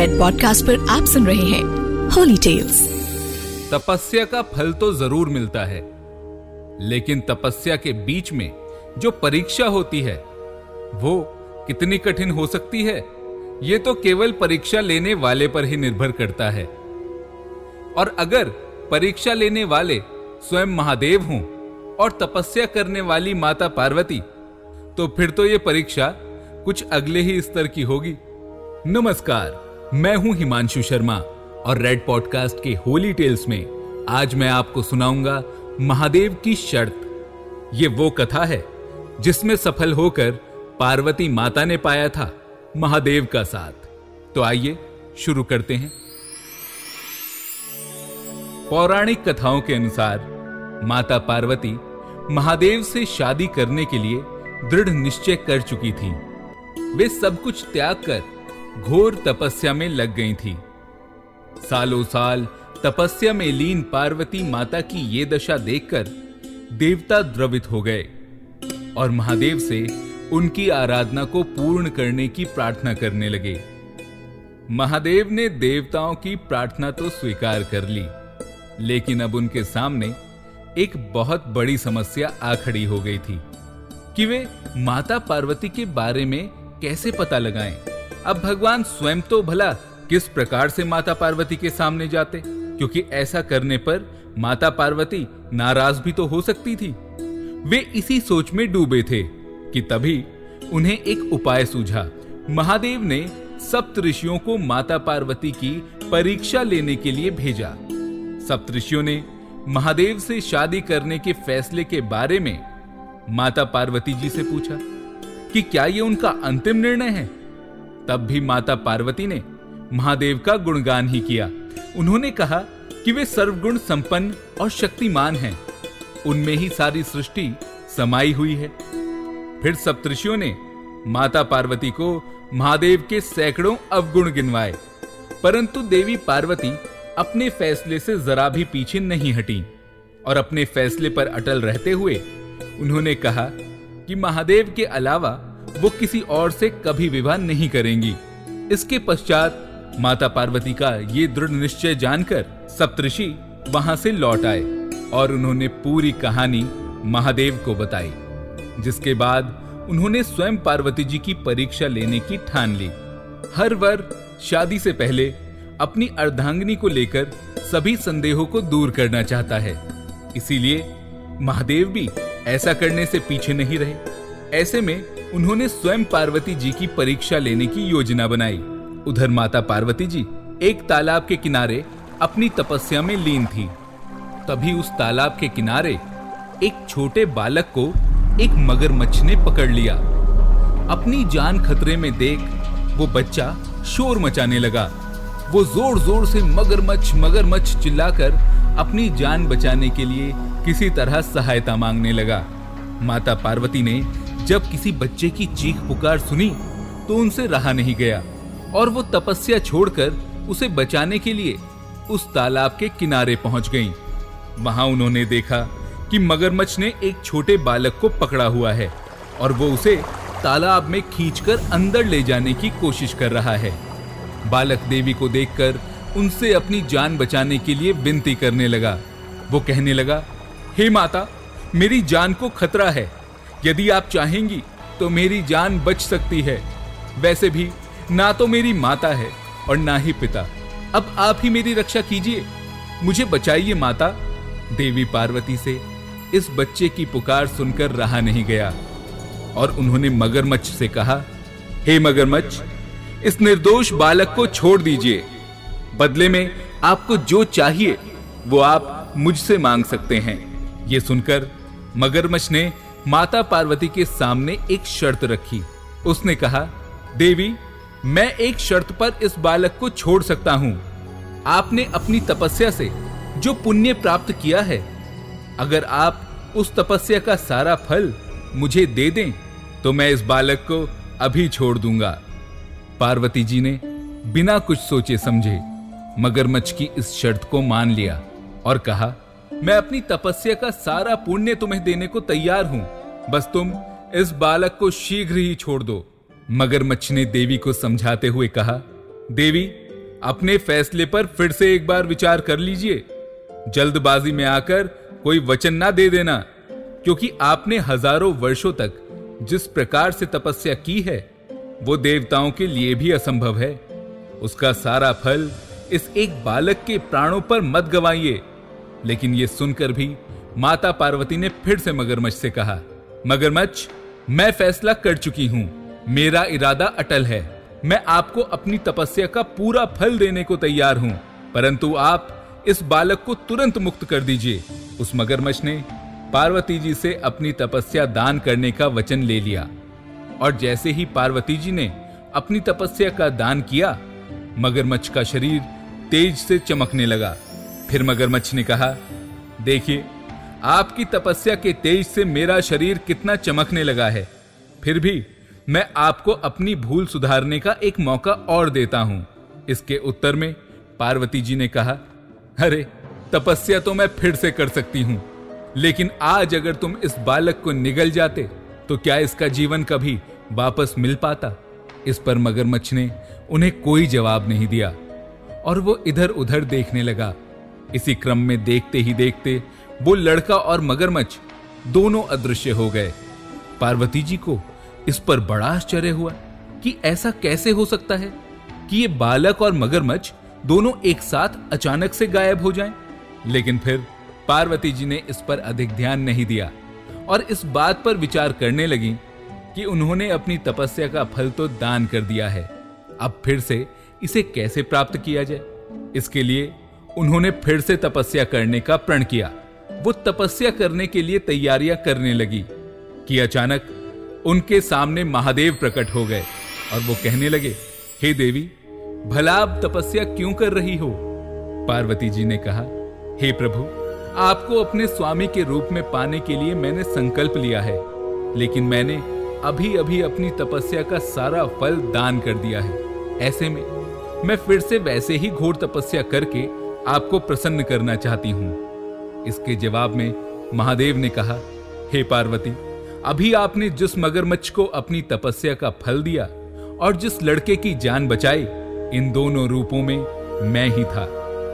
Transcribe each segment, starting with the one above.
Red podcast पर आप सुन रहे हैं होली टेल्स तपस्या का फल तो ज़रूर मिलता है। लेकिन तपस्या के बीच में जो परीक्षा होती है, वो कितनी कठिन हो सकती है? ये तो केवल परीक्षा लेने वाले पर ही निर्भर करता है। और अगर परीक्षा लेने वाले स्वयं महादेव हों और तपस्या करने वाली माता पार्वती तो फिर तो ये परीक्षा कुछ अगले ही स्तर की होगी। नमस्कार। मैं हूँ हिमांशु शर्मा और रेड पॉडकास्ट के होली टेल्स में आज मैं आपको सुनाऊँगा महादेव की शर्त। ये वो कथा है जिसमें सफल होकर पार्वती माता ने पाया था महादेव का साथ। तो आइए शुरू करते हैं। पौराणिक कथाओं के अनुसार माता पार्वती महादेव से शादी करने के लिए दृढ़ निश्चय कर चुकी थी। वे सब कुछ त्याग कर घोर तपस्या में लग गई थी सालों साल तपस्या में लीन पार्वती माता की ये दशा देखकर देवता द्रवित हो गए और महादेव से उनकी आराधना को पूर्ण करने की प्रार्थना करने लगे महादेव ने देवताओं की प्रार्थना तो स्वीकार कर ली, लेकिन अब उनके सामने एक बहुत बड़ी समस्या आ खड़ी हो गई थी कि वे माता पार्वती के बारे में कैसे पता लगाएँ? अब भगवान स्वयं तो भला किस प्रकार से माता पार्वती के सामने जाते? क्योंकि ऐसा करने पर माता पार्वती नाराज़ भी तो हो सकती थी। वे इसी सोच में डूबे थे कि तभी उन्हें एक उपाय सूझा। महादेव ने सप्त ऋषियों को माता पार्वती की परीक्षा लेने के लिए भेजा। सप्त ऋषियों ने महादेव से शादी करने के फैसले के बारे में माता पार्वती जी से पूछा कि क्या यह उनका अंतिम निर्णय है? तब भी माता पार्वती ने महादेव का गुणगान ही किया। उन्होंने कहा कि वे सर्वगुण संपन्न और शक्तिमान हैं। उनमें ही सारी सृष्टि समाई हुई है। फिर सप्तषियों ने माता पार्वती को महादेव के सैकड़ों अवगुण गिनवाए। परंतु देवी पार्वती अपने फैसले से जरा भी पीछे नहीं हटी और अपने फैसले पर अटल रहते हुए उन्होंने कहा कि महादेव के अलावा वो किसी और से कभी विवाह नहीं करेंगी। इसके पश्चात माता पार्वती का ये दृढ़ निश्चय जानकर सप्तऋषि वहाँ से लौट आए और उन्होंने पूरी कहानी महादेव को बताई, जिसके बाद उन्होंने स्वयं पार्वती जी की परीक्षा लेने की ठान ली। हर वर शादी से पहले अपनी अर्धांगिनी को लेकर सभी संदेहों को दूर करना चाहता है। इसीलिए महादेव भी ऐसा करने से पीछे नहीं रहे। ऐसे में उन्होंने स्वयं पार्वती जी की परीक्षा लेने की योजना बनाई। उधर माता पार्वती जी एक तालाब के किनारे अपनी तपस्या में लीन थी। तभी उस तालाब के किनारे एक छोटे बालक को एक मगरमच्छ ने पकड़ लिया। अपनी जान खतरे में देख वो बच्चा शोर मचाने लगा। वो ज़ोर ज़ोर से मगरमच्छ मगरमच्छ चिल्लाकर अपनी जान बचाने के लिए किसी तरह सहायता मांगने लगा। माता पार्वती ने जब किसी बच्चे की चीख पुकार सुनी तो उनसे रहा नहीं गया, और वो तपस्या छोड़कर उसे बचाने के लिए उस तालाब के किनारे पहुँच गईं। वहाँ उन्होंने देखा कि मगरमच्छ ने एक छोटे बालक को पकड़ा हुआ है, और वो उसे तालाब में खींचकर अंदर ले जाने की कोशिश कर रहा है बालक देवी को देखकर उनसे अपनी जान बचाने के लिए विनती करने लगा वो कहने लगा, हे माता, मेरी जान को खतरा है यदि आप चाहेंगी तो मेरी जान बच सकती है। वैसे भी, ना तो मेरी माता है और ना ही पिता। अब आप ही मेरी रक्षा कीजिए। मुझे बचाइए माता। देवी पार्वती से इस बच्चे की पुकार सुनकर रहा नहीं गया। और उन्होंने मगरमच्छ से कहा, हे मगरमच्छ, इस निर्दोष बालक को छोड़ दीजिए। बदले में आपको जो चाहिए, वो आप मुझसे मांग सकते हैं। ये सुनकर मगरमच्छ ने माता पार्वती के सामने एक शर्त रखी। उसने कहा, देवी, मैं एक शर्त पर इस बालक को छोड़ सकता हूँ। आपने अपनी तपस्या से जो पुण्य प्राप्त किया है, अगर आप उस तपस्या का सारा फल मुझे दे दें तो मैं इस बालक को अभी छोड़ दूँगा। पार्वती जी ने बिना कुछ सोचे समझे मगरमच्छ की इस शर्त को मान लिया और कहा मैं अपनी तपस्या का सारा पुण्य तुम्हें देने को तैयार हूँ। बस तुम इस बालक को शीघ्र ही छोड़ दो। मगरमच्छ ने देवी को समझाते हुए कहा, देवी, अपने फैसले पर फिर से एक बार विचार कर लीजिए। जल्दबाजी में आकर कोई वचन ना दे देना, क्योंकि आपने हज़ारों वर्षों तक जिस प्रकार से तपस्या की है, वो देवताओं के लिए भी असंभव है। उसका सारा फल इस एक बालक के प्राणों पर मत गवाइए। लेकिन ये सुनकर भी माता पार्वती ने फिर से मगरमच्छ से कहा, मगरमच्छ, मैं फैसला कर चुकी हूँ। मेरा इरादा अटल है। मैं आपको अपनी तपस्या का पूरा फल देने को तैयार हूँ। परंतु आप इस बालक को तुरंत मुक्त कर दीजिए। उस मगरमच्छ ने पार्वती जी से अपनी तपस्या दान करने का वचन ले लिया। और जैसे ही पार्वती जी ने अपनी तपस्या का दान किया, मगरमच्छ का शरीर तेज से चमकने लगा। फिर मगरमच्छ ने कहा, देखिए, आपकी तपस्या के तेज से मेरा शरीर कितना चमकने लगा है। फिर भी मैं आपको अपनी भूल सुधारने का एक मौका और देता हूँ। इसके उत्तर में पार्वती जी ने कहा, अरे, तपस्या तो मैं फिर से कर सकती हूँ, लेकिन आज अगर तुम इस बालक को निगल जाते तो क्या इसका जीवन कभी वापस मिल पाता? इस पर मगरमच्छ ने उन्हें कोई जवाब नहीं दिया, और वो इधर उधर देखने लगा। इसी क्रम में देखते ही देखते वो लड़का और मगरमच्छ दोनों अदृश्य हो गए। पार्वती जी को इस पर बड़ा आश्चर्य हुआ कि ऐसा कैसे हो सकता है कि ये बालक और मगरमच्छ दोनों एक साथ अचानक से गायब हो जाएँ? लेकिन फिर पार्वती जी ने इस पर अधिक ध्यान नहीं दिया और इस बात पर विचार करने लगी कि उन्होंने अपनी तपस्या का फल तो दान कर दिया है। अब फिर से इसे कैसे प्राप्त किया जाए? इसके लिए उन्होंने फिर से तपस्या करने का प्रण किया। वो तपस्या करने के लिए तैयारियाँ करने लगी कि अचानक उनके सामने महादेव प्रकट हो गए और वो कहने लगे, हे देवी, भला आप तपस्या क्यों कर रही हो? पार्वती जी ने कहा, हे प्रभु, आपको अपने स्वामी के रूप में पाने के लिए मैंने संकल्प लिया है, लेकिन मैंने अभी अभी अपनी तपस्या का सारा फल दान कर दिया है। ऐसे में मैं फिर से वैसे ही घोर तपस्या करके आपको प्रसन्न करना चाहती हूँ। इसके जवाब में महादेव ने कहा, हे पार्वती, अभी आपने जिस मगरमच्छ को अपनी तपस्या का फल दिया और जिस लड़के की जान बचाई, इन दोनों रूपों में मैं ही था।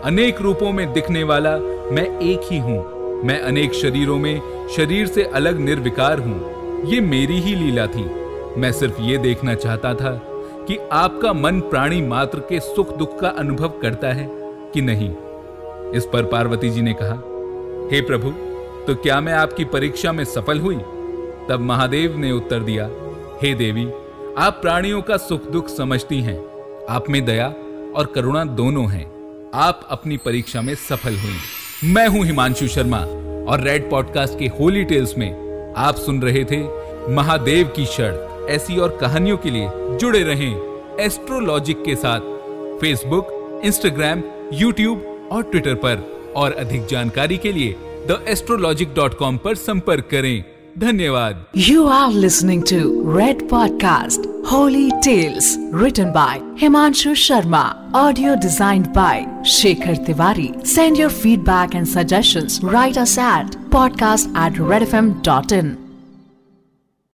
अनेक रूपों में दिखने वाला मैं एक ही हूँ। मैं अनेक शरीरों में शरीर से अलग निर्विकार हूँ। ये मेरी ही लीला थी। मैं सिर्फ़ ये देखना चाहता था कि आपका मन प्राणी मात्र के सुख दुख का अनुभव करता है। कि नहीं? इस पर पार्वती जी ने कहा, हे hey प्रभु तो क्या मैं आपकी परीक्षा में सफल हुई? तब महादेव ने उत्तर दिया, हे hey देवी, आप प्राणियों का सुख दुख समझती हैं। आप में दया और करुणा दोनों हैं। आप अपनी परीक्षा में सफल हुई। मैं हूँ हिमांशु शर्मा और रेड पॉडकास्ट के होली टेल्स में आप सुन रहे थे महादेव की शर्त ऐसी और कहानियों के लिए जुड़े रहें एस्ट्रोलॉजिक के साथ। फेसबुक, इंस्टाग्राम यूट्यूब और ट्विटर पर। और अधिक जानकारी के लिए द एस्ट्रोलॉजिक डॉट कॉम आरोप संपर्क करें। धन्यवाद। You are listening to red podcast Holi tales return by Himanshu Sharma audio design by Shekhar Tiwari send your feedback and suggestion write at podcast at red F M dot in